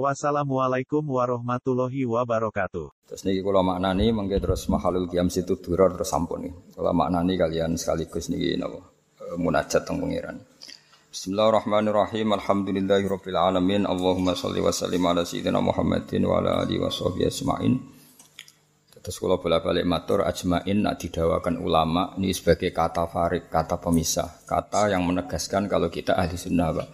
Wassalamualaikum warahmatullahi wabarakatuh. Terus niki kula maknani mengke terus mahalul qiyam situ duror terus sampun nih. Kula maknani kalian sekaligus niki napa eh, munajat teng pangeran. Bismillahirrahmanirrahim. Alhamdulillahirabbil alamin. Allahumma shalli wa sallim ala sayyidina Muhammadin wa ala alihi washabihi ajmain. Terus kalau bolak-balik matur ajmain nak didawakan ulama ini sebagai kata farik, kata pemisah, kata yang menegaskan kalau kita ahli sunnah wal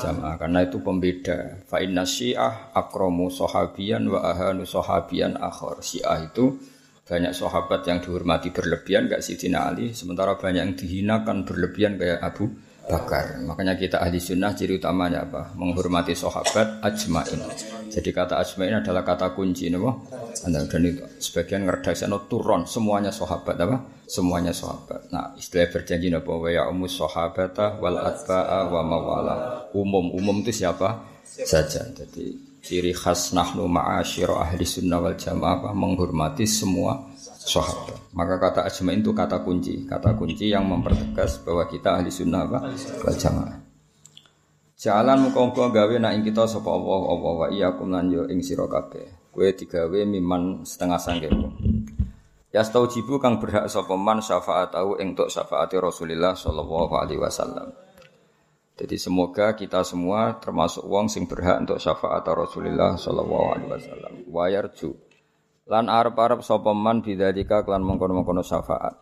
jamaah karena itu pembeda. Fa inna syiah akromu sohabian wa ahanu sohabian akhor. Syiah itu banyak sahabat yang dihormati berlebihan gak Sidina Ali, sementara banyak yang dihinakan berlebihan kayak Abu Bakar. Makanya kita ahli sunnah ciri utamanya apa? Menghormati sahabat ajmain. Jadi kata ajmain adalah kata kunci, nopo. Dan itu sebagian ngerdasano turun semuanya sahabat apa? Semuanya sahabat. Nah istilah berjanji nopo wa ya umus sahabata wal atba'a wa mawala. Umum umum itu siapa saja. Jadi ciri khas nahnu ma'asyira ahli sunnah wal jamaah menghormati semua sahabat. Maka kata ajmain itu kata kunci, kata kunci yang mempertegas bahwa kita ahli sunnah wal jamaah. Jalan muka-muka gawe nak ing kita sapa Allah Allah wa iyyakum lan yo ing sira kabeh. Kowe digawe miman setengah sanggeku. Ya jibu kang berhak sapa man syafaat tahu ing tok syafaati Rasulullah sallallahu alaihi wasallam. Jadi semoga kita semua termasuk wong sing berhak untuk syafaat Rasulullah sallallahu alaihi wasallam. Wa yarju Lan arep-arep sapa man bidzalika kelan mengkono-mengkono syafaat.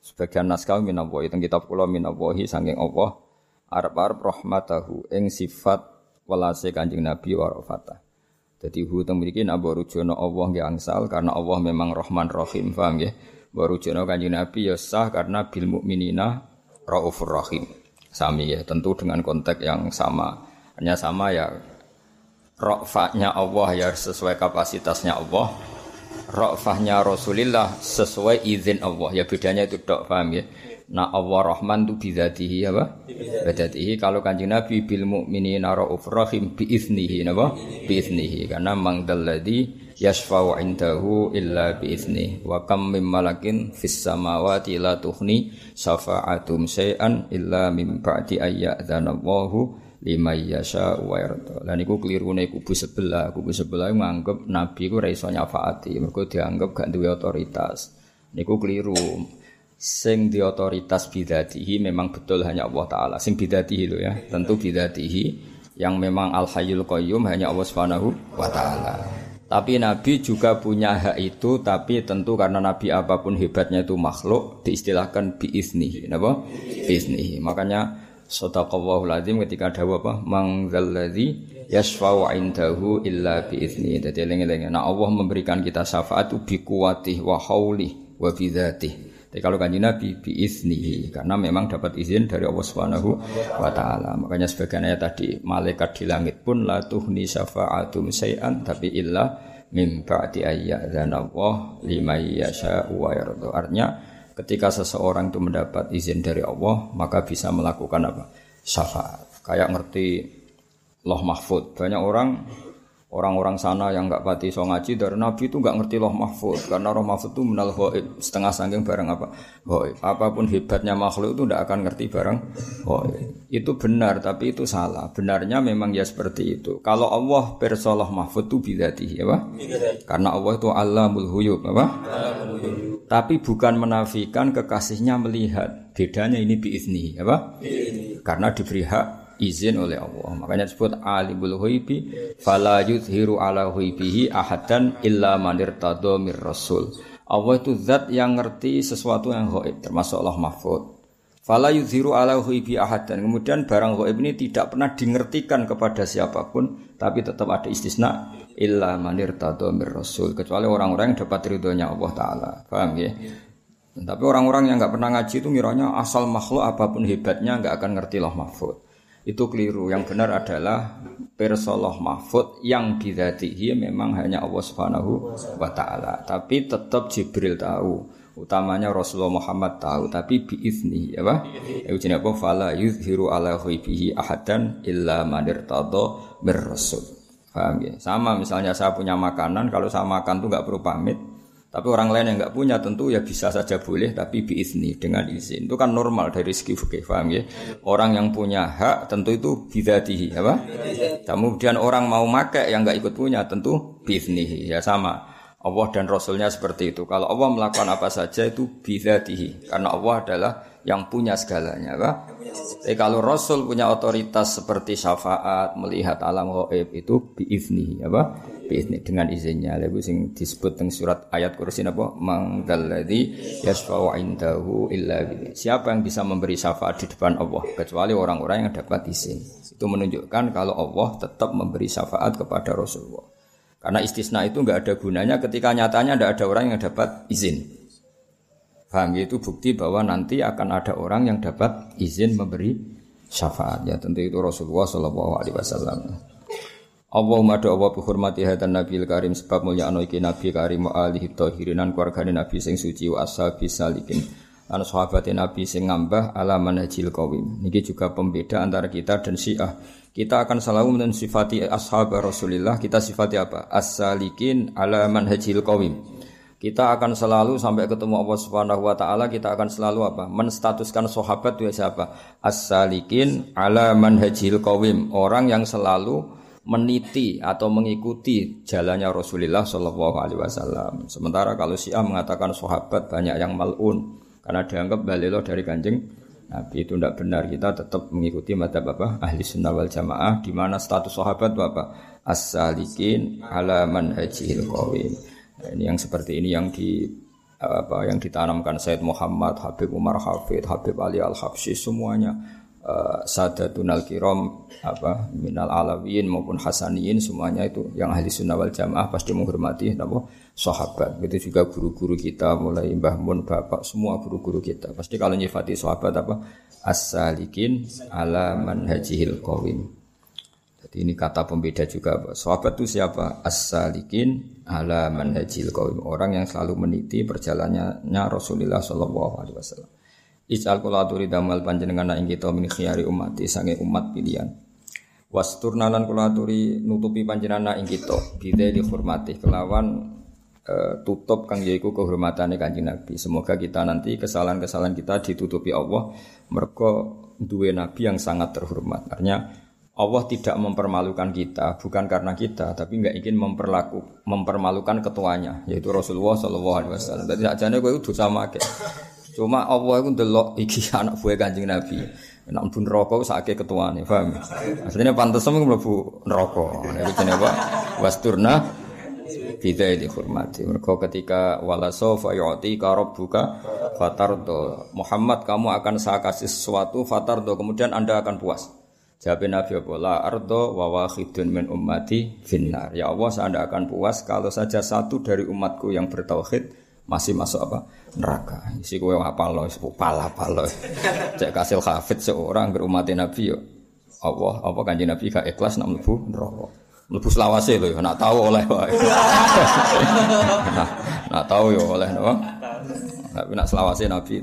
Sebagian naskah minallahi teng kitab kula minallahi saking Allah arep-arep rahmatahu ing sifat welase Kanjeng Nabi wa rafata. Jadi hu teng mriki rujono Allah nggih angsal karena Allah memang Rahman Rahim, paham nggih? Rujono Kanjeng Nabi ya sah karena bil mukminina raufur rahim. Sami ya, tentu dengan konteks yang sama. Hanya sama ya rofaknya Allah ya sesuai kapasitasnya Allah Rafahnya Rasulillah sesuai izin Allah. Ya bedanya itu dok paham ya. Nah Allah Rahman itu bidatihi apa? Bidatihi. Kalau kanjeng Nabi bil mu'minina ra'uf rahim biiznihi apa? Biiznihi. Karena mangdalladhi yashfa'u indahu illa biizni. Wa kam mim malakin fis samawati la tuhni syafa'atum syai'an illa mim ba'di ayya'dzanallahu lima yasha wa yarda. Lah niku klirune kubu sebelah. Kubu sebelah nganggep nabi ku ora iso nyafaati, mergo dianggap gak duwe otoritas. Niku keliru. Sing di otoritas bidatihi memang betul hanya Allah taala. Sing bidatihi lo ya, tentu bidatihi yang memang al hayyul qayyum hanya Allah Subhanahu wa taala. Tapi Nabi juga punya hak itu, tapi tentu karena Nabi apa pun hebatnya itu makhluk, diistilahkan biiznihi, napa? Biiznihi. Makanya Sadaqallahu lazim ketika ada apa? Mangzalladzi yashfa'u indahu illa biizni. Jadi eling-eling. Nah Allah memberikan kita syafaat bi kuwatih wa haulih wa bidzatih. Tapi kalau kanji Nabi karena memang dapat izin dari Allah Subhanahu wa taala. Makanya ayat tadi malaikat di langit pun la tuhni syafa'atum syai'an tapi illa mim ba'di ayyadzana Allah liman yasha'u wa yarda. Artinya Ketika seseorang itu mendapat izin dari Allah, maka bisa melakukan apa? Syafaat. Kayak ngerti loh mahfud. Banyak orang orang-orang sana yang nggak pati so ngaji dari Nabi itu nggak ngerti loh mahfud. Karena roh mahfud itu menal hoib setengah sangking barang apa? Hoib apa pun hebatnya makhluk itu tidak akan ngerti barang hoib itu benar tapi itu salah. Benarnya memang ya seperti itu. Kalau Allah persolah mahfud itu bidati ya pak karena Allah itu alamul huyub apa tapi bukan menafikan kekasihnya melihat bedanya ini biizni apa karena diberi hak izin oleh Allah. Makanya disebut alimul ghaibi fala yuzhiru ala ghaibihi ahadan illa man irtada mir rasul. Allah itu zat yang ngerti sesuatu yang gaib termasuk Allah mahfud. Fala yuzhiru ala ghaibi ahadan. Kemudian barang gaib ini tidak pernah dingertikan kepada siapa pun tapi tetap ada istisna illa man irtada mir rasul kecuali orang-orang yang dapat ridhonya Allah taala. Paham ya? Tapi orang-orang yang nggak pernah ngaji itu ngiranya asal makhluk apa pun hebatnya nggak akan ngerti Allah mahfud. Itu keliru. Yang benar adalah persoloh mahfud yang bidatihi memang hanya Allah Subhanahu wa taala. Tapi tetap Jibril tahu. Utamanya Rasulullah Muhammad tahu. Tapi biizni ya Pak. Itu jenis apa? Fala yuzhiru ala ghaibihi ahadan illa man irtada paham ya? Sama misalnya saya punya makanan kalau saya makan tuh nggak perlu pamit tapi orang lain yang nggak punya tentu ya bisa saja boleh tapi biizni dengan izin itu kan normal dari segi fikih paham ya orang yang punya hak tentu itu bidatihi ya Pak kemudian orang mau make yang nggak ikut punya tentu biizni ya sama Allah dan Rasulnya seperti itu. Kalau Allah melakukan apa saja itu bidatihi. Karena Allah adalah yang punya segalanya. Pak. Tapi kalau Rasul punya otoritas seperti syafaat, melihat alam gaib itu biizni, apa? Biizni dengan izinnya. Lalu sing disebut dengan surat ayat kursi apa? Mangdalladzi yasfa'u indahu illa Siapa yang bisa memberi syafaat di depan Allah kecuali orang-orang yang dapat izin. Itu menunjukkan kalau Allah tetap memberi syafaat kepada Rasulullah. Karena istisna itu nggak ada gunanya ketika nyatanya tidak ada orang yang dapat izin. Paham itu bukti bahwa nanti akan ada orang yang dapat izin memberi syafaat. Ya tentu itu Rasulullah Shallallahu Alaihi Wasallam. Allahumma do Allah bihormati hadan Nabi Karim sebab mulia anu iki Nabi Karim wa alihi tahirinan keluargane Nabi sing suci wa ashabi salikin lan sahabate Nabi sing ngambah ala manhajil qawim. Niki juga pembeda antara kita dan Syiah. Kita akan selalu mensifati ashab Rasulullah, kita sifati apa? As-salikin ala manhajil qawim. Kita akan selalu sampai ketemu Allah Subhanahu wa taala kita akan selalu apa? Menstatuskan sahabat itu siapa? As-salikin ala manhajil qawim. Orang yang selalu meniti atau mengikuti jalannya Rasulullah Shallallahu alaihi wasallam. Sementara kalau Syiah mengatakan sahabat banyak yang malun karena dianggap balilo dari Kanjeng Nabi itu tidak benar kita tetap mengikuti mata apa ahli sunnah wal jamaah di mana status sahabat apa as-salikin ala manhajil qawim nah, ini yang seperti ini yang di apa yang ditanamkan Said Muhammad Habib Umar Hafid Habib Ali Al Habsyi semuanya uh, sadatun al kiram apa minal alawiyin maupun hasaniyin semuanya itu yang ahli sunnah wal jamaah pasti menghormati apa sahabat. Itu juga guru-guru kita mulai Mbah Mun Bapak semua guru-guru kita. Pasti kalau nyifati sahabat apa as-salikin ala manhajihil qawim ini kata pembeda juga sahabat itu siapa as-salikin ala manhajihil qawim orang yang selalu meniti perjalanannya Rasulullah sallallahu alaihi wasallam Ijal kula aturi damal panjenengan ing kita min khiyari umat sange umat pilihan. Wasturnalan kula aturi nutupi panjenengan ing kita bidhe dihormati kelawan uh, tutup kang yaiku kehormatane Kanjeng Nabi. Semoga kita nanti kesalahan-kesalahan kita ditutupi Allah mergo duwe nabi yang sangat terhormat. Artinya Allah tidak mempermalukan kita bukan karena kita tapi nggak ingin memperlaku mempermalukan ketuanya yaitu Rasulullah Shallallahu Alaihi Wasallam. Jadi sajane gue itu sama kayak Cuma Allah itu delok iki anak buah Kanjeng Nabi. Nek mlebu neraka sakake ketuane, paham? Asline pantes mung mlebu neraka. Iku jenenge apa? Wasturna bidai dihormati. Mereka ketika wala sofa yu'ti rabbuka fatardo. Muhammad kamu akan saya kasih sesuatu fatardo. Kemudian anda akan puas. Jawab Nabi apa? La ardo wa wahidun min ummati finnar. Ya Allah, saya anda akan puas kalau saja satu dari umatku yang bertauhid masih masuk apa? Neraka. Isi kue apa lo pala pala cek kasil hafid seorang ke umat nabi yo. Allah apa kanji nabi? Gak ikhlas nak mlebu neraka. Mlebu selawase lho nak tahu oleh wae. Nah, nak tahu yo oleh no. Tapi nak selawase nabi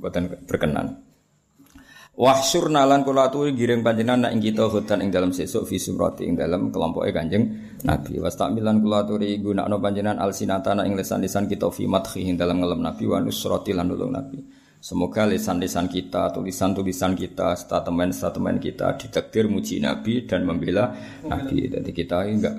buatan berkenan Wahsyur nalan kula aturi giring panjenengan nak ing kita hutan ing dalam sesuk fi sumrati ing dalam kelompoke Kanjeng Nabi. Wastamilan kula aturi gunakno panjenengan alsinatana ing lisan-lisan kita fi madhi ing dalam ngelem Nabi wa nusrati lan nulung Nabi. Semoga lisan-lisan kita, tulisan-tulisan kita, statement-statement kita ditakdir muji Nabi dan membela Nabi. Jadi kita enggak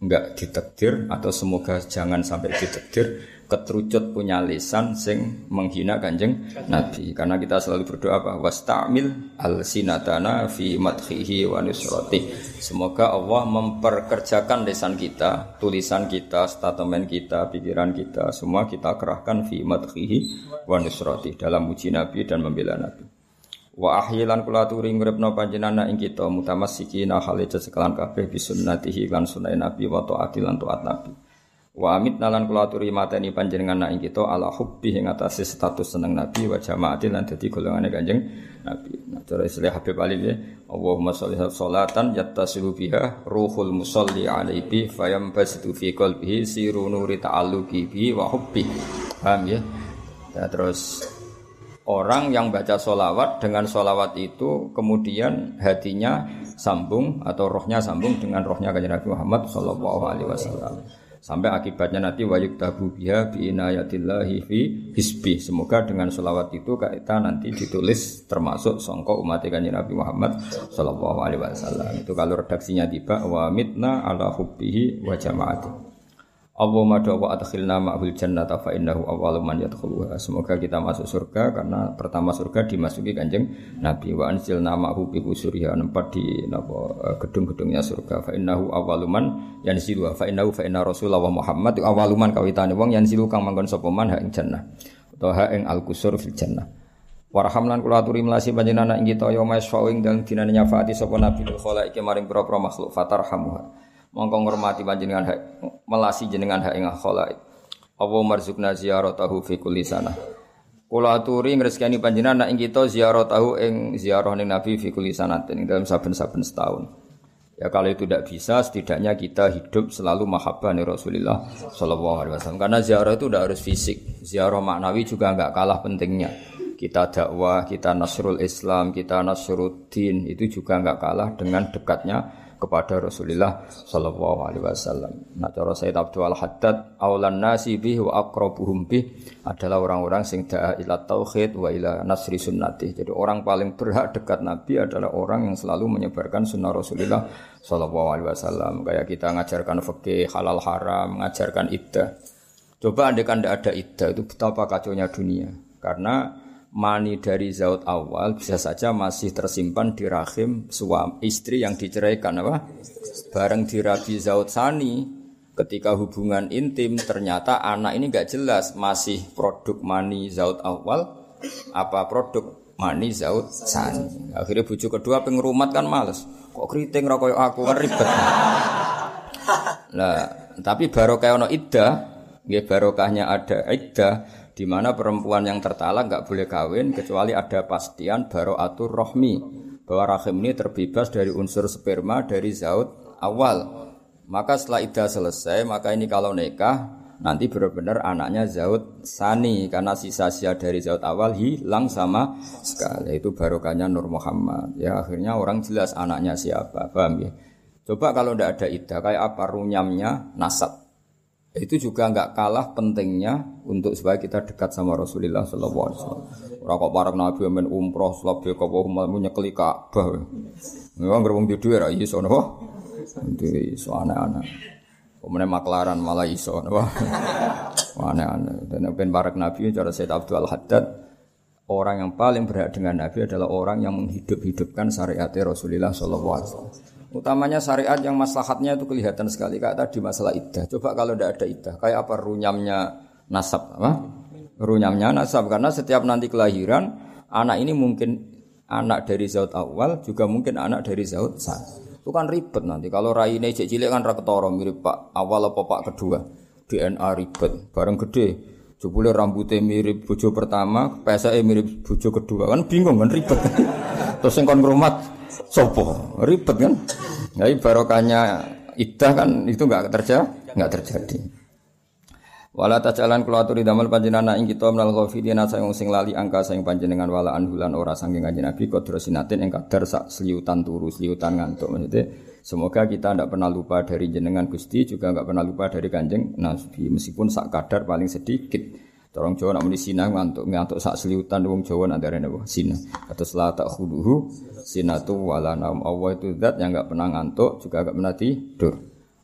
enggak ditakdir atau semoga jangan sampai ditakdir keterucut punya lisan sing menghina kanjeng Nabi. Karena kita selalu berdoa apa? Wastamil al sinatana fi madhihi wa nusrati. Semoga Allah memperkerjakan lisan kita tulisan kita statement kita pikiran kita semua kita kerahkan fi madhihi wa nusrati dalam muji Nabi dan membela Nabi. Wa ahyilan kula turi ngrepno panjenengan ing kita mutamassikina hale sekalan kabeh bisunnatihi lan sunah Nabi wa taati lan taat Nabi Wa amit nalan kula aturi mateni panjenengan nak kita ala hubbi ing atase status seneng Nabi wa jamaati lan dadi golongane Kanjeng Nabi. Nah, Cara istilah Habib Ali ya, Allahumma sholli sholatan yattasilu biha ruhul musalli alaihi fayam basitu fi qalbihi siru nuri ta'alluqi bihi wa hubbi. Paham ya? ya? Terus orang yang baca sholawat dengan sholawat itu kemudian hatinya sambung atau rohnya sambung dengan rohnya kanjeng Nabi Muhammad Shallallahu Alaihi Wasallam sampai akibatnya nanti wayuk tabu biha bi inayatillahi fi hisbi. Semoga dengan sholawat itu kita nanti ditulis termasuk songkok umat kanjeng Nabi Muhammad Shallallahu Alaihi Wasallam. Itu kalau redaksinya tiba wa mitna ala hubbihi wa jamaati Allahumma wa adkhilna ma'hul jannata fa innahu awwalu man yadkhuluha. Semoga kita masuk surga karena pertama surga dimasuki Kanjeng Nabi. Wa anzilna ma'hu bi usuriha nempat di napa eh, gedung-gedungnya surga. Fa innahu awwalu man yanzilu fa innahu fa inna rasulullah Muhammad. Awwalu man kawitane wong yanzilu kang manggon sapa man? Ha ing jannah. Utawa ha ing al-qusur fil jannah. Warhamlan kula aturi melasi panjenengan ing kita ya mas fa'ing dalem dinane nyafaati sapa nabi khalaiki maring pira-pira makhluk fatarhamuha mongko ngurmati panjenengan hak melasi jenengan hak ing khalaik apa marzukna ziyaratahu fi kulli sana Kula aturi ngreskani panjenengan nek kita ziarah tahu ing ziarah ning Nabi fi kulli sanatin dalam saben-saben setahun. Ya kalau itu tidak bisa setidaknya kita hidup selalu mahabbah nih Rasulullah Shallallahu Alaihi Wasallam. Karena ziarah itu tidak harus fisik. Ziarah maknawi juga nggak kalah pentingnya. Kita dakwah kita nasrul Islam kita nasrul din itu juga nggak kalah dengan dekatnya kepada Rasulullah sallallahu alaihi wasallam. Nah cara Sayyid Abdul Haddad aulan nasi bih wa aqrabuhum bih adalah orang-orang sing da'a ila tauhid wa ila nasri sunnati. Jadi orang paling berhak dekat Nabi adalah orang yang selalu menyebarkan sunnah Rasulullah sallallahu alaihi wasallam. Kayak kita ngajarkan fikih halal haram, mengajarkan iddah. Coba andai kan tidak ada iddah itu betapa kacaunya dunia. Karena mani dari zaut awal bisa saja masih tersimpan di rahim suami istri yang diceraikan apa? Bareng di rabi zaut sani. Ketika hubungan intim ternyata anak ini nggak jelas masih produk mani zaut awal apa produk mani zaut sani. Akhirnya bujuk kedua pengrumat kan males. Kok keriting rokok aku? Kan ribet. Nah tapi baru kayak ono nggih barokahnya ada iddah di mana perempuan yang tertalak nggak boleh kawin kecuali ada pastian atur rohmi bahwa rahim ini terbebas dari unsur sperma dari zaut awal. Maka setelah idah selesai, maka ini kalau nikah nanti benar-benar anaknya zaut sani karena sisa-sisa dari zaut awal hilang sama sekali. Itu barokahnya Nur Muhammad. Ya akhirnya orang jelas anaknya siapa paham ya? Coba kalau tidak ada idah kayak apa runyamnya? Nasab itu juga nggak kalah pentingnya untuk supaya kita dekat sama Rasulullah Sallallahu Alaihi Wasallam. Orang kok para nabi men umroh, selebih kau mau nyekeli Ka'bah. Memang gerbong di dua rai nopo. Itu iso aneh-aneh. Kemudian maklaran malah iso nopo. Aneh-aneh. Dan ben para nabi cara Said Abdul Haddad orang yang paling berhak dengan Nabi adalah orang yang menghidup-hidupkan syariat Rasulullah Sallallahu Alaihi Wasallam. Utamanya syariat yang maslahatnya itu kelihatan sekali. Kayak tadi masalah iddah. Coba kalau tidak ada iddah, kayak apa runyamnya nasab? Apa? Runyamnya nasab. Karena setiap nanti kelahiran, anak ini mungkin anak dari zaut awal, juga mungkin anak dari zaut sah. Itu kan ribet nanti. Kalau rai ini cilik kan raketoro mirip pak awal apa pak kedua. DNA ribet. Bareng gede. Jebule rambutnya mirip bojo pertama, PSE mirip bojo kedua. Kan bingung kan ribet. Terus yang kon sopo? Ribet kan? Jadi barokahnya iddah kan itu nggak terjadi nggak terjadi. Wala tajalan kula aturi damel panjenengan ing kita menal ghafilin sayang sing lali angka sayang panjenengan wala anhulan ora saking kanjeng Nabi kodro sinatin ing kadar sak seliutan turu seliutan ngantuk. Maksudnya semoga kita tidak pernah lupa dari jenengan Gusti juga nggak pernah lupa dari kanjeng Nabi meskipun sak kadar paling sedikit Orang Jawa nak muni sinah ngantuk ngantuk sak seliutan wong Jawa nak darene apa? Sinah. Atau la tak khuduhu sinatu wala naum. Allah itu zat yang enggak pernah ngantuk juga enggak pernah tidur.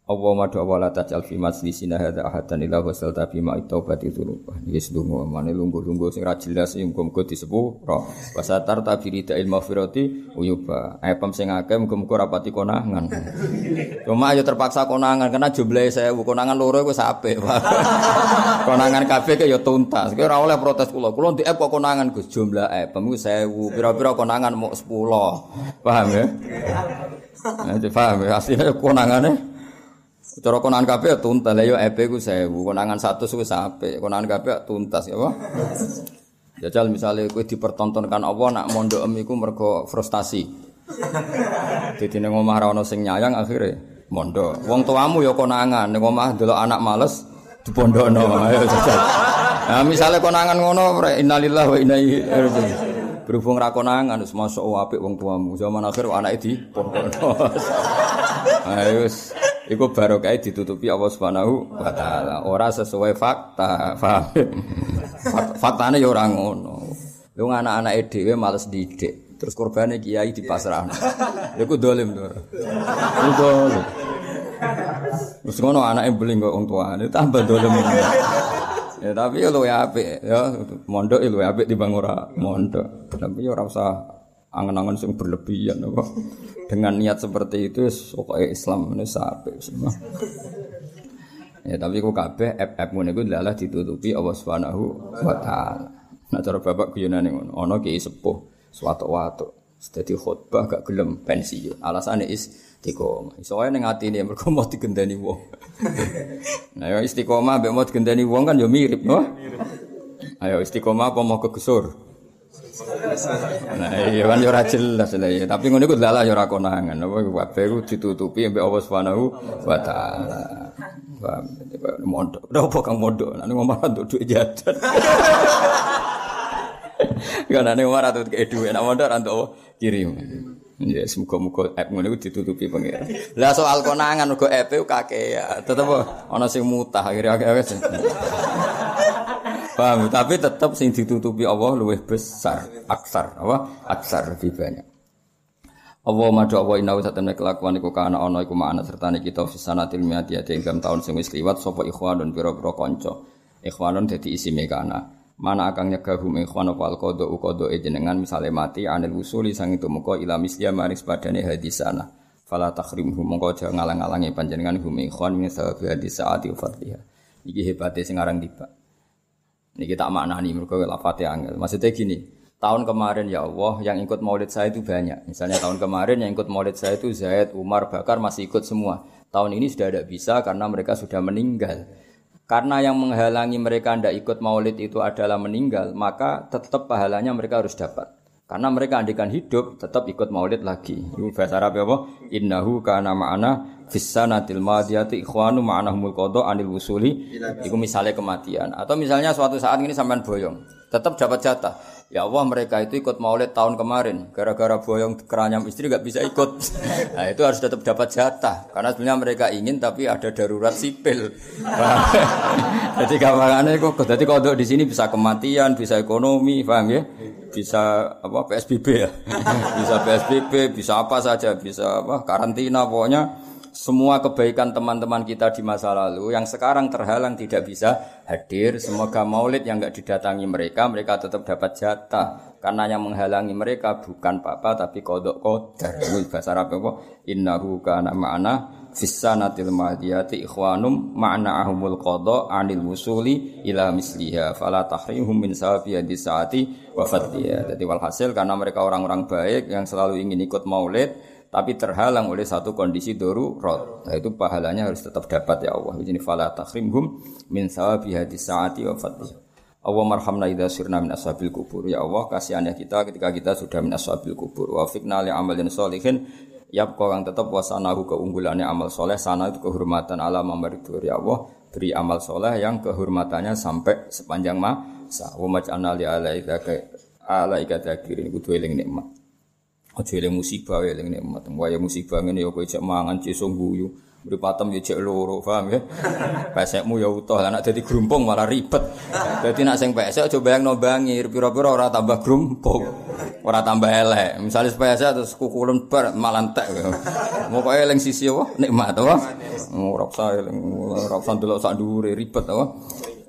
Allah madu awala tajal fi majlisina hadza ahadan ila wasal tabi ma taubati dzunub. Iki sedonga mane lungguh-lungguh sing ra jelas muga-muga disepuro. Wasatar tabiri ilmu mafirati uyuba. Epem sing akeh muga-muga rapati konangan. Cuma ayo terpaksa konangan karena jumlahe saya konangan loro wis apik. konangan kabeh ke ya tuntas. Ora oleh protes kula. Kula ndek kok konangan Gus jumlah epem ku 1000. Pira-pira konangan mau 10. Paham ya? Nah, paham ya? Aslinya konangane Cara konangan kabeh tuntas. Lah yo EP ku 1000, konangan 100 ku sampe. Konangan kabeh tuntas ya apa? Jajal misalnya kowe dipertontonkan Allah nak mondok em iku mergo frustasi. Dadi ning omah ra ono sing nyayang akhirnya mondok. Wong tuamu ya konangan ning omah delok anak males dipondokno. Ayo jajal. Nah, misalnya konangan ngono, innalillahi wa inna ilaihi raji'un. Berhubung ra konangan wis masuk apik wong tuamu. Zaman akhir anake di pondokno. Ayo wis iku barokah ditutupi Allah Subhanahu wa taala. Ora sesuai fakta. Paham? Faktane ya ora ngono. Lu anak-anake dhewe males didik. Terus korbane kiai di pasrah. Iku dolim to. Iku dolim. Terus ngono anake beli kok wong tuane tambah dolim. Ya tapi ya apik ya mondok ya luwe apik timbang ora mondok. Tapi ya ora angen-angen sing berlebihan apa. Dengan niat seperti itu pokoke Islam ini apik semua. Ya tapi kok kabeh app-app ngene iku adalah ditutupi Allah Subhanahu wa taala. Nah cara bapak guyonane ngono, ana ki sepuh suatu waktu. Dadi khutbah gak gelem pensiun. Alasane is istiqomah. Iso wae ning atine mergo mau digendani wong. nah ya istiqomah mbek mau digendani wong kan ya mirip, no? Ayo istiqomah apa mau kegesur? Nah iya kan ya ora jelas lah ya. Tapi ngono iku dalah ya ora konangan. Apa kabeh iku ditutupi mbek Allah Subhanahu wa taala. Paham? Mondok. Ora apa kang mondok. Nek ngomong untuk duit jajan. Karena nih Umar atau kayak duit, nak mondok atau kirim. Ya, semoga-moga app ngono ditutupi pengira. Lah soal konangan uga app kakek ya, tetep ana sing mutah akhirnya akeh Paham, tapi tetap sing ditutupi Allah luwih besar, aksar, apa? Aksar lebih banyak. Allah madu Allah inna wa satamna kelakuan iku kana ana iku makna sertane kita fi sanatil miati ate ing tahun sing wis kliwat sapa ikhwanun pira-pira kanca. Ikhwanun dadi isime kana. Mana akan nyegah hum ikhwan apa al-qadha uqadha jenengan misale mati anil usuli sang itu muka ila misliya maris padane hadisana. Fala takhrimhum mongko aja ngalang-alangi panjenengan hum ikhwan min sabab hadis saati fadliha. Iki hebate sing aran. Niki tak maknani mergo lafate angel. Maksudnya gini, tahun kemarin ya Allah yang ikut maulid saya itu banyak. Misalnya tahun kemarin yang ikut maulid saya itu Zaid, Umar, Bakar masih ikut semua. Tahun ini sudah tidak bisa karena mereka sudah meninggal. Karena yang menghalangi mereka tidak ikut maulid itu adalah meninggal, maka tetap pahalanya mereka harus dapat. Karena mereka andikan hidup, tetap ikut maulid lagi. Itu bahasa Arab apa? Innahu kana ma'ana fissanatil madiyati ikhwanu ma'anahumul qadha anil wusuli. Itu misalnya kematian. Atau misalnya suatu saat ini sampean boyong, tetap dapat jatah. Ya Allah mereka itu ikut maulid tahun kemarin Gara-gara boyong keranyam istri gak bisa ikut Nah itu harus tetap dapat jatah Karena sebenarnya mereka ingin tapi ada darurat sipil Jadi gampangannya kok Jadi kalau di sini bisa kematian, bisa ekonomi, paham ya? Bisa apa PSBB ya? bisa PSBB, bisa apa saja, bisa apa karantina pokoknya semua kebaikan teman-teman kita di masa lalu yang sekarang terhalang tidak bisa hadir. Semoga maulid yang enggak didatangi mereka, mereka tetap dapat jatah. Karena yang menghalangi mereka bukan papa tapi kodok kodar. Bahasa Arab apa? Innahu kana ma'ana fissanatil mahdiyati ikhwanum ma'na ahumul qadha anil wusuli ila misliha fala tahrihum min sawabi saati wa Jadi walhasil karena mereka orang-orang baik yang selalu ingin ikut maulid tapi terhalang oleh satu kondisi darurat. Nah itu pahalanya harus tetap dapat ya Allah. Ini fala takhrimhum min sawabi hadis saati wa fadli. Allah marhamna idza sirna min ashabil kubur. Ya Allah kasihannya kita ketika kita sudah min ashabil kubur. Wa fikna li amalin sholihin yabqa kang tetap wasanahu keunggulannya amal soleh sana itu kehormatan alam amaridur ya Allah beri amal soleh yang kehormatannya sampai sepanjang masa wa maj'alna li alaika alaika dakirin kudu eling nikmat Aja eling musibah eling nikmat. Waya musibah ngene ya kowe cek mangan cek guyu. Mripatem ya cek loro, paham ya? Pesekmu ya utuh, anak dadi grumpung malah ribet. Dadi nak sing pesek aja bayangno bangi, pira-pira ora tambah grumpung. Ora tambah elek. Misalnya pesek terus kukulen bar malah entek. Mokoke eling sisi apa? Nikmat apa? Ora usah eling, ora usah delok sak dhuwure ribet apa?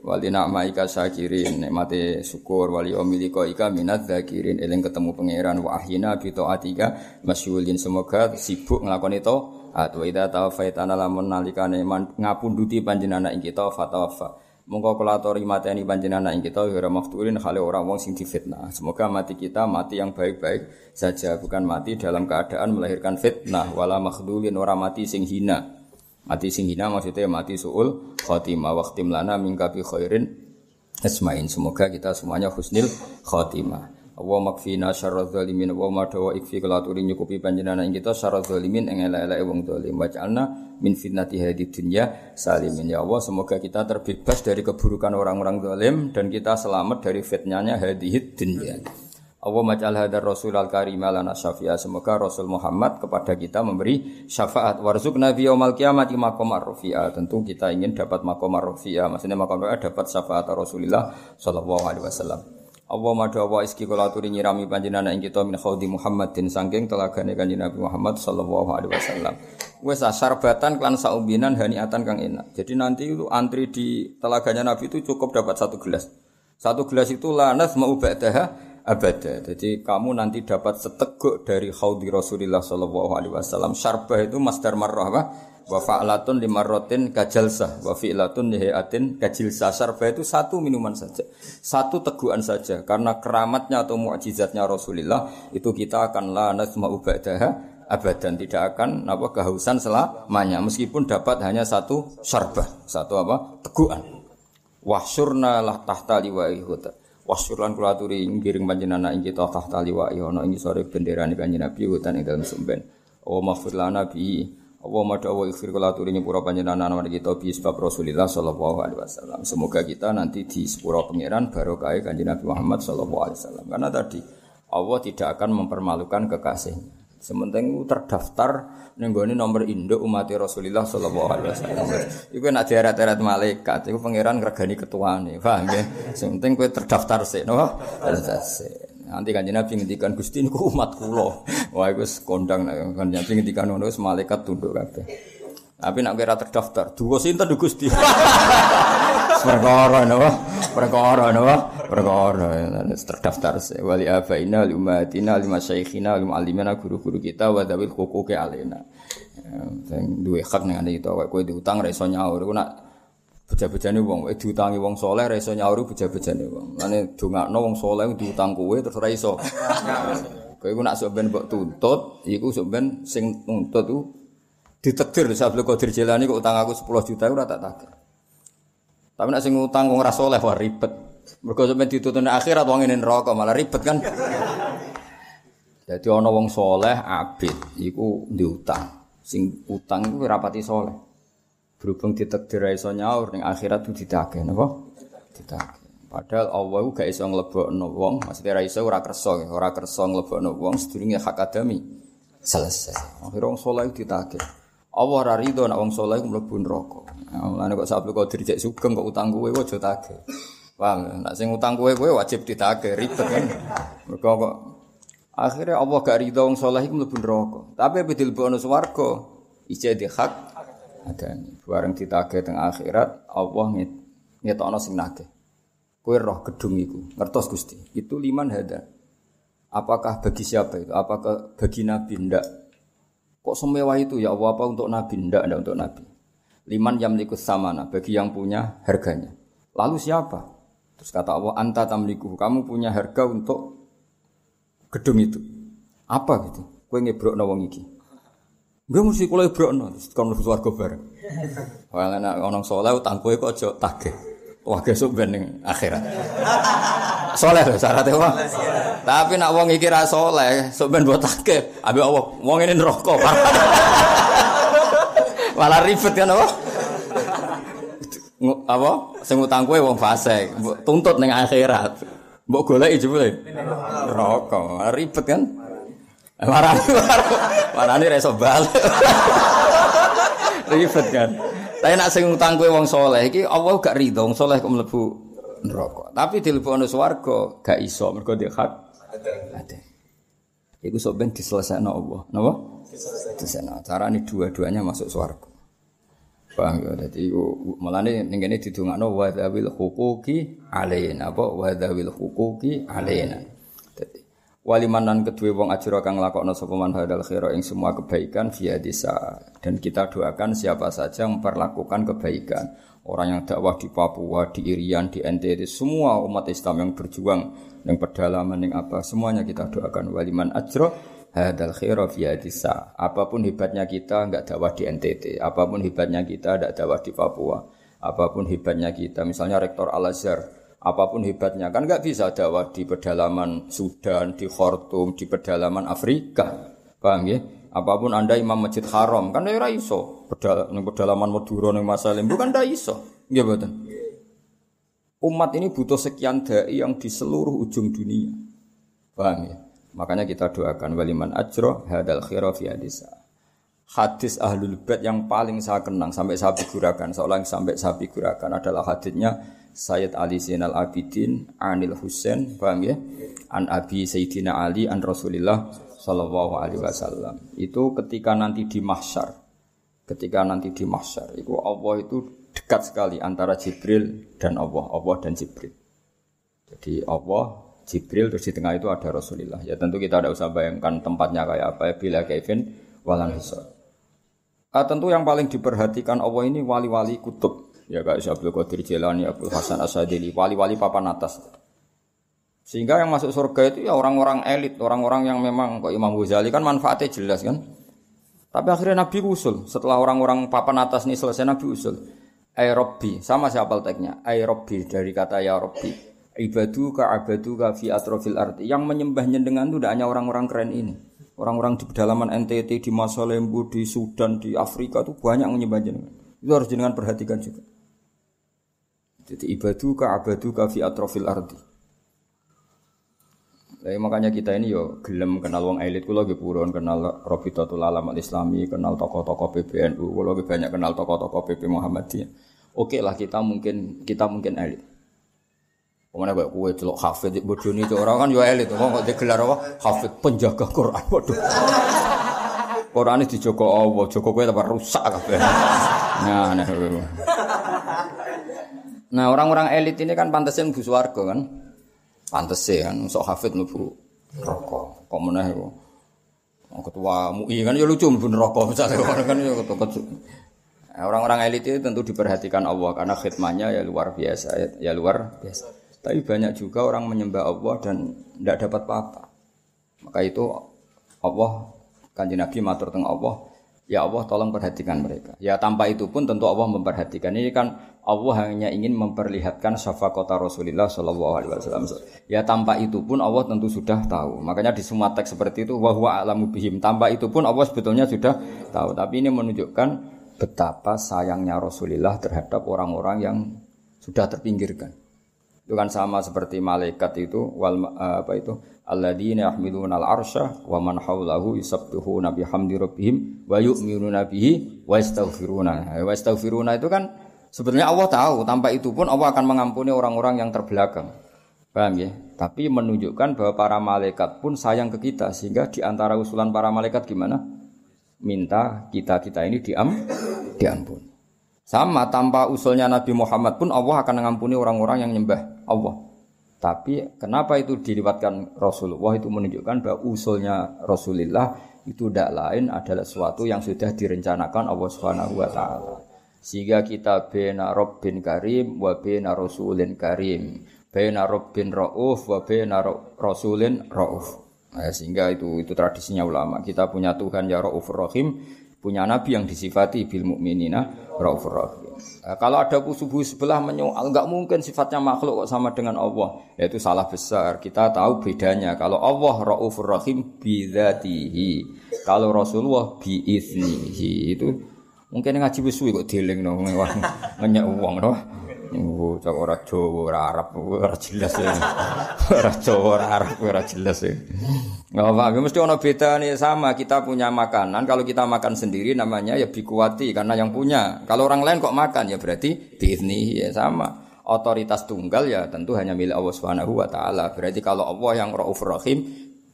Wali na'maika syakirin nikmati syukur. Wali omiliko ika minat zakirin. Eling ketemu pangeran wa ahyina bi taatika masyghulin semoga sibuk nglakoni to atau ida taufaitana lamun nalikane ngapunduti panjenengan ing kita fatawafa. Mongko kula atori mateni panjenengan ing kita ora maftulin khale ora wong sing difitnah. Semoga mati kita mati yang baik-baik saja bukan mati dalam keadaan melahirkan fitnah. Wala makhdulin ora mati sing hina Mati sing hina maksudnya mati suul khotimah waqtim lana mingka bi khairin asmain. Semoga kita semuanya husnul khotimah. Wa makfina syarra zalimin wa ma dawa ikfi kelaturi nyukupi panjenengan ing kita syarra zalimin ing elek-eleke wong zalim. Wa ja'alna min fitnati hadi dunya salimin. Ya Allah, semoga kita terbebas dari keburukan orang-orang zalim dan kita selamat dari fitnahnya hadhihi dunya. Allah majal hadar Rasul al karim lana syafi'a. Semoga Rasul Muhammad kepada kita memberi syafaat. Warzuk nabi yaumal kiamati maqam rafi'a. Tentu kita ingin dapat maqam rafi'a. Maksudnya maqam dapat syafaat Rasulullah sallallahu alaihi wasallam. Allah madu wa iski kula aturi nyirami panjenengan ing kita min khaudi Muhammadin saking telagane kanjeng Nabi Muhammad sallallahu alaihi wasallam. Wes sarbatan klan saumbinan haniatan kang enak. Jadi nanti itu antri di telaganya Nabi itu cukup dapat satu gelas. Satu gelas itu lanas mau ba'daha abada. Jadi kamu nanti dapat seteguk dari khaudi Rasulullah sallallahu alaihi wasallam. Syarbah itu masdar marrah apa? Wa fa'latun limarratin kajalsah wa fi'latun lihatin kajilsah. Syarbah itu satu minuman saja. Satu teguhan saja karena keramatnya atau mukjizatnya Rasulullah itu kita akan la nasma'u ba'daha abadan tidak akan apa kehausan selamanya meskipun dapat hanya satu syarbah, satu apa? teguhan. Wahsyurna lah tahta liwa'i Wasyuran kula aturi ngiring panjenengan ing kita tahta liwa ya ana ing sore bendera kanjeng Nabi hutan ing dalem sumben. O maghfir lana bi Allah mada wa ikhfir kula aturi nyepura panjenengan ana kita bi sebab Rasulullah sallallahu alaihi wasallam. Semoga kita nanti di sepura pangeran barokah kanjeng Nabi Muhammad sallallahu alaihi wasallam. Karena tadi Allah tidak akan mempermalukan kekasihnya. Sementing terdaftar nenggone nomor induk umat Rasulullah sallallahu alaihi wasallam. Iku nek diaret-aret malaikat, iku pangeran ngregani ketuane, paham ya? Sementing kowe terdaftar sik, no? Terdaftar Nanti kan Nabi ngendikan Gusti niku umat kula. Wah iku kondang kan Nabi ngendikan ngono wis malaikat tunduk kabeh. Tapi nak kira terdaftar, dua sinten Gusti. Perkara napa? Perkara napa? Perkara terdaftar wali abaina li umatina li masyayikhina li muallimina guru-guru kita wa dawil huquqi alaina. Sing duwe hak ning ane kita kowe diutang ra iso nyaur iku nak beja-bejane wong eh diutangi wong soleh ra iso nyaur beja-bejane wong. Mane dongakno wong soleh diutang kowe terus ra iso. Kowe iku nak sok ben mbok tuntut, iku sok ben sing nuntut ku ditekdir Sabtu Qadir Jilani kok utang aku 10 juta ora tak tagih. Tapi nek sing ngutang wong ora saleh wah ribet. Mergo sampe dituntun akhirat wong ngene neraka malah ribet kan. Jadi ana wong saleh abid iku diutang. Sing utang iku rapati saleh. Berhubung ditakdir iso nyaur ning akhirat itu ditagih napa? Ditagih. Padahal Allah gak iso nglebokno wong, maksudnya ra iso ora kersa, ora kersa nglebokno wong sedurunge hak adami selesai. Akhirnya wong saleh ditagih. Allah ra rido nek wong saleh mlebu neraka. Mulane kok sabtu kok dirjek sugeng kok utang kowe aja tagih. Paham? Nek sing utang kowe kowe wajib ditagih ribet kan. Mergo kok akhirnya Allah gak ridho wong saleh iku mlebu neraka. Tapi apa dilebokno swarga ijeh di hak adane. Bareng ditagih teng akhirat Allah ngetokno sing nagih. Kowe roh gedung iku. Ngertos Gusti. Itu liman hada. Apakah bagi siapa itu? Apakah bagi Nabi? Ndak. Kok semewah itu ya Allah apa untuk Nabi? Ndak, ndak untuk Nabi. Liman sama samana bagi yang punya harganya. Lalu siapa? Terus kata Allah, anta tamliku, kamu punya harga untuk gedung itu. Apa gitu? Kue ngebrok wong iki. Gue mesti kula ibrokno terus kon mlebu swarga bareng. Wah nek ana saleh utang kowe kok aja tagih. Wah gesuk ben ning akhirat. Saleh lho syaratnya wah. Tapi nak wong iki ra saleh, sok ben tagih. Ambek Allah, wong ini neraka. Malah ribet kan apa? apa? Sing utang kowe wong fasik, tuntut ning akhirat. Mbok goleki jebule. Neraka. Ribet kan? Marani marani ra iso balik. Ribet kan. Tapi nak sing utang kowe wong saleh iki Allah gak ridho wong saleh kok mlebu neraka. Tapi dilebokno swarga gak iso mergo dia hak. Ada. Iku sok ben diselesaikno Allah. Napa? Diselesaikno. Carane dua-duanya masuk swarga. Paham ya? Jadi malane ning kene didongakno wa dzawil huquqi alaina apa wa dzawil huquqi alaina. Dadi walimanan kedua wong ajra kang lakokno sapa man hadal khaira ing semua kebaikan via desa dan kita doakan siapa saja yang memperlakukan kebaikan orang yang dakwah di Papua, di Irian, di NTT, semua umat Islam yang berjuang yang pedalaman yang apa semuanya kita doakan waliman ajro hadal khaira fi hadisa. Apa pun hebatnya kita enggak dakwah di NTT, apa pun hebatnya kita enggak dakwah di Papua, apa pun hebatnya kita, misalnya rektor Al Azhar apa pun hebatnya kan nggak bisa dakwah di pedalaman Sudan, di Khartoum, di pedalaman Afrika. Paham ya? Apa pun Anda imam masjid haram kan ora iso. Pedal pedalaman Madura ning Masalim bukan ndak iso. Nggih mboten. Umat ini butuh sekian dai yang di seluruh ujung dunia. Paham ya? Makanya kita doakan waliman ajro hadal khira fi hadisa. Hadis ahlul bait yang paling saya kenang sampai saya figurakan, seolah sampai saya figurakan adalah hadisnya Sayyid Ali Zainal Abidin Anil Husain, paham ya? An Abi Sayyidina Ali an Rasulillah sallallahu alaihi wasallam. Itu ketika nanti di mahsyar. Ketika nanti di mahsyar, itu Allah itu dekat sekali antara Jibril dan Allah, Allah dan Jibril. Jadi Allah Jibril terus di tengah itu ada Rasulullah. Ya tentu kita tidak usah bayangkan tempatnya kayak apa ya bila Kevin walan hisab. Ah, tentu yang paling diperhatikan Allah ini wali-wali kutub. Ya kayak Syabdul Qadir Jilani, Abdul Hasan Asadili, wali-wali papan atas. Sehingga yang masuk surga itu ya orang-orang elit, orang-orang yang memang kok Imam Ghazali kan manfaatnya jelas kan. Tapi akhirnya Nabi usul, setelah orang-orang papan atas ini selesai Nabi usul. Ay Robbi, sama siapa teknya? Ay Robbi dari kata ya Robbi ibadu ka abadu ka fi atrofil arti. Yang menyembah nyendengan itu tidak hanya orang-orang keren ini. Orang-orang di pedalaman NTT, di Masalembu, di Sudan, di Afrika itu banyak yang menyembah jenengan. Itu harus jenengan perhatikan juga. Jadi ibadu ka abadu ka fi atrofil arti. Nah, makanya kita ini yo gelem kenal wong elit kula nggih purun kenal Rabitatul Alam Islami, kenal tokoh-tokoh PBNU, kula banyak kenal tokoh-tokoh PP Muhammadiyah. Oke lah kita mungkin kita mungkin elit. Ke mana kayak kue celok hafid di bodoh orang kan jual elit, kok digelar apa? Hafid penjaga Quran, bodoh. Quran ini dijogo Allah, jogo kue tambah rusak kabeh. Nah, nah, nah orang-orang elit ini kan pantasnya mlebu swarga kan. Pantes kan, sok hafid mlebu rokok. Kok meneh. Ketua MUI kan ya lucu mlebu rokok misalnya kan ya ketua Orang-orang elit itu tentu diperhatikan Allah karena khidmahnya ya luar biasa, ya, ya luar biasa. Tapi banyak juga orang menyembah Allah dan tidak dapat apa-apa. Maka itu Allah kanji Nabi matur tentang Allah, ya Allah tolong perhatikan mereka. Ya tanpa itu pun tentu Allah memperhatikan. Ini kan Allah hanya ingin memperlihatkan kota Rasulullah Shallallahu Alaihi Wasallam. Ya tanpa itu pun Allah tentu sudah tahu. Makanya di semua teks seperti itu wahwa alamu bihim. Tanpa itu pun Allah sebetulnya sudah tahu. Tapi ini menunjukkan betapa sayangnya Rasulullah terhadap orang-orang yang sudah terpinggirkan. Itu kan sama seperti malaikat itu wal uh, apa itu alladzina yahmiluna al-arsya wa man haulahu yusabbihuna bihamdi rabbihim wa yu'minuna bihi wa yastaghfiruna. Wa yastaghfiruna itu kan sebenarnya Allah tahu tanpa itu pun Allah akan mengampuni orang-orang yang terbelakang. Paham ya? Tapi menunjukkan bahwa para malaikat pun sayang ke kita sehingga di antara usulan para malaikat gimana? Minta kita-kita ini diam diampuni. Sama tanpa usulnya Nabi Muhammad pun Allah akan mengampuni orang-orang yang nyembah Allah. Tapi kenapa itu dilibatkan Rasulullah itu menunjukkan bahwa usulnya Rasulullah itu tidak lain adalah sesuatu yang sudah direncanakan Allah Subhanahu wa taala. Sehingga kita bena Rabbin Karim wa bena Rasulin Karim. Bena Rabbin Rauf wa bena Rasulin Rauf. Nah, sehingga itu itu tradisinya ulama. Kita punya Tuhan ya Rauf Rahim, punya nabi yang disifati bil mukminina raufur rahim. Nah, kalau ada kusubu sebelah menyoal enggak mungkin sifatnya makhluk kok sama dengan Allah. Ya itu salah besar. Kita tahu bedanya. Kalau Allah raufur rahim bidzatihi. Kalau Rasulullah biiznihi. Itu mungkin ngaji wis kok dieling no ngenyek wong no. Cak ora Jawa, ora Arab, ora jelas ya. Ora Jawa, ora Arab, ora jelas ya. Enggak apa mesti ono nih sama. Kita punya makanan, kalau kita makan sendiri namanya ya bikuati karena yang punya. Kalau orang lain kok makan ya berarti biizni ya sama. Otoritas tunggal ya tentu hanya milik Allah Subhanahu wa taala. Berarti kalau Allah yang Raufur Rahim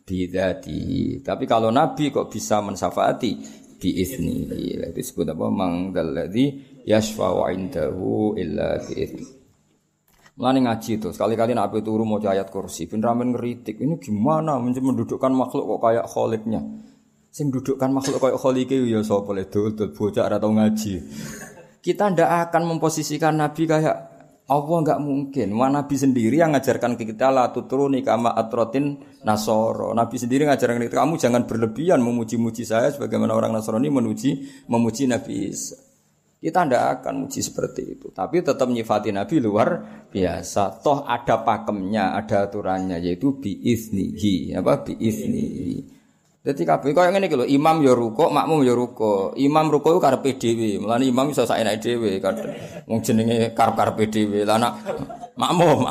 bidati. Tapi kalau Nabi kok bisa mensafaati biizni. Itu disebut apa? Mangdalladzi yashfa'u indahu illa bi'idni. Mulane ngaji itu, sekali-kali nak turu mau ayat kursi, ben ramen ngeritik. Ini gimana mendudukkan makhluk kok kayak kholiknya? Sing dudukkan makhluk kayak kholike ya sapa le dul bocah atau ngaji. Kita ndak akan memposisikan Nabi kayak Allah nggak mungkin. Wah, Nabi sendiri yang ngajarkan ke kita la tutruni kama atrotin nasoro. Nabi sendiri ngajarkan kita kamu jangan berlebihan memuji-muji saya sebagaimana orang Nasrani memuji memuji Nabi Isa. Kita tidak akan uji seperti itu. Tapi tetap nyifati Nabi luar biasa. Toh ada pakemnya, ada aturannya yaitu biiznihi, apa biiznihi. Jadi kabeh kaya ngene iki lho, imam ya ruko, makmum ya ruko. Imam ruko iku karepe dhewe. Mulane imam iso saenake dhewe kadang. Wong jenenge karep-karepe dhewe. Lah nak makmum.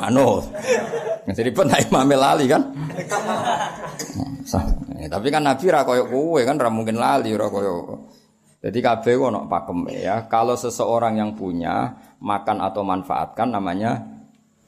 Jadi pun imam lali kan. Eh, tapi kan Nabi ra koyo kowe kan ra mungkin lali ora koyo jadi kabeh ono pakem ya. Kalau seseorang yang punya makan atau manfaatkan namanya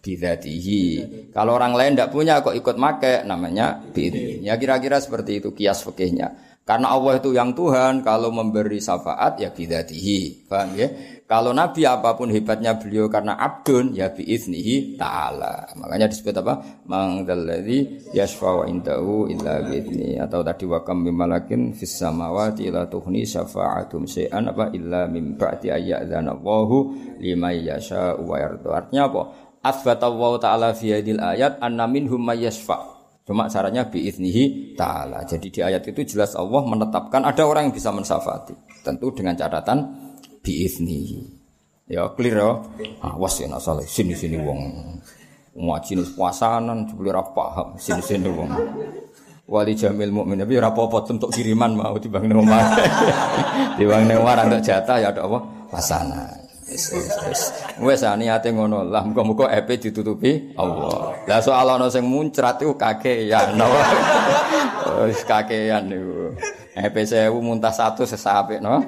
bidatihi. Kalau orang lain tidak punya kok ikut make namanya bid. Ya kira-kira seperti itu kias fikihnya. Karena Allah itu yang Tuhan, kalau memberi syafaat ya bidatihi. Paham ya? Kalau Nabi apa pun hebatnya beliau karena abdun ya biiznihi ta'ala. Makanya disebut apa? Mangdalladzi yashfa'u indahu illa biizni atau tadi wa kam malakin fis samawati la tuhni syafa'atum syai'an apa illa min ba'di ayyadzana Allahu liman yasha'u wa yarda. Artinya apa? Asbata Allah taala fi hadil ayat anna minhum yashfa'. Cuma caranya biiznihi ta'ala. Jadi di ayat itu jelas Allah menetapkan ada orang yang bisa mensafati. Tentu dengan catatan biizni. Ya clear ya. Awas ya salah sini-sini wong. Ngaji puasanan jebule paham sini-sini wong. Wali jamil mukmin tapi apa-apa untuk kiriman mau dibang nang omah. dibang untuk jatah ya ada apa? Pasana. Wis wis wis. Wis niate ngono. Lah muga-muga EP ditutupi Allah. Lah soal ana sing muncrat iku kakean. Wis kakean niku. EP 1000 muntah satu sesapik no.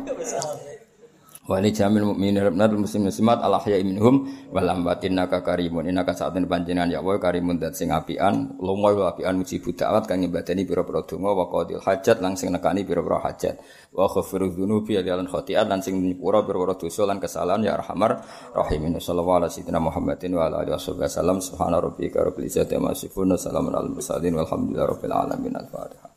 Wali jamil mukminin rabnat muslim muslimat al ahya minhum wal amwatin naka karimun. Inaka saaten panjenengan ya wa karimun dat sing apian lumoy wa apian muji da'wat kang nyebadani pira-pira donga wa qadil hajat lang sing nekani pira-pira hajat. Wa ghafiru dzunubi lan khotiat lan sing pira-pira dosa lan kesalahan ya arhamar rahimin. Sallallahu alaihi wasallam Muhammadin wa ala alihi wasallam subhana rabbika rabbil izzati amma yasifun salamun alal mursalin walhamdulillahi rabbil alamin. Al-fatihah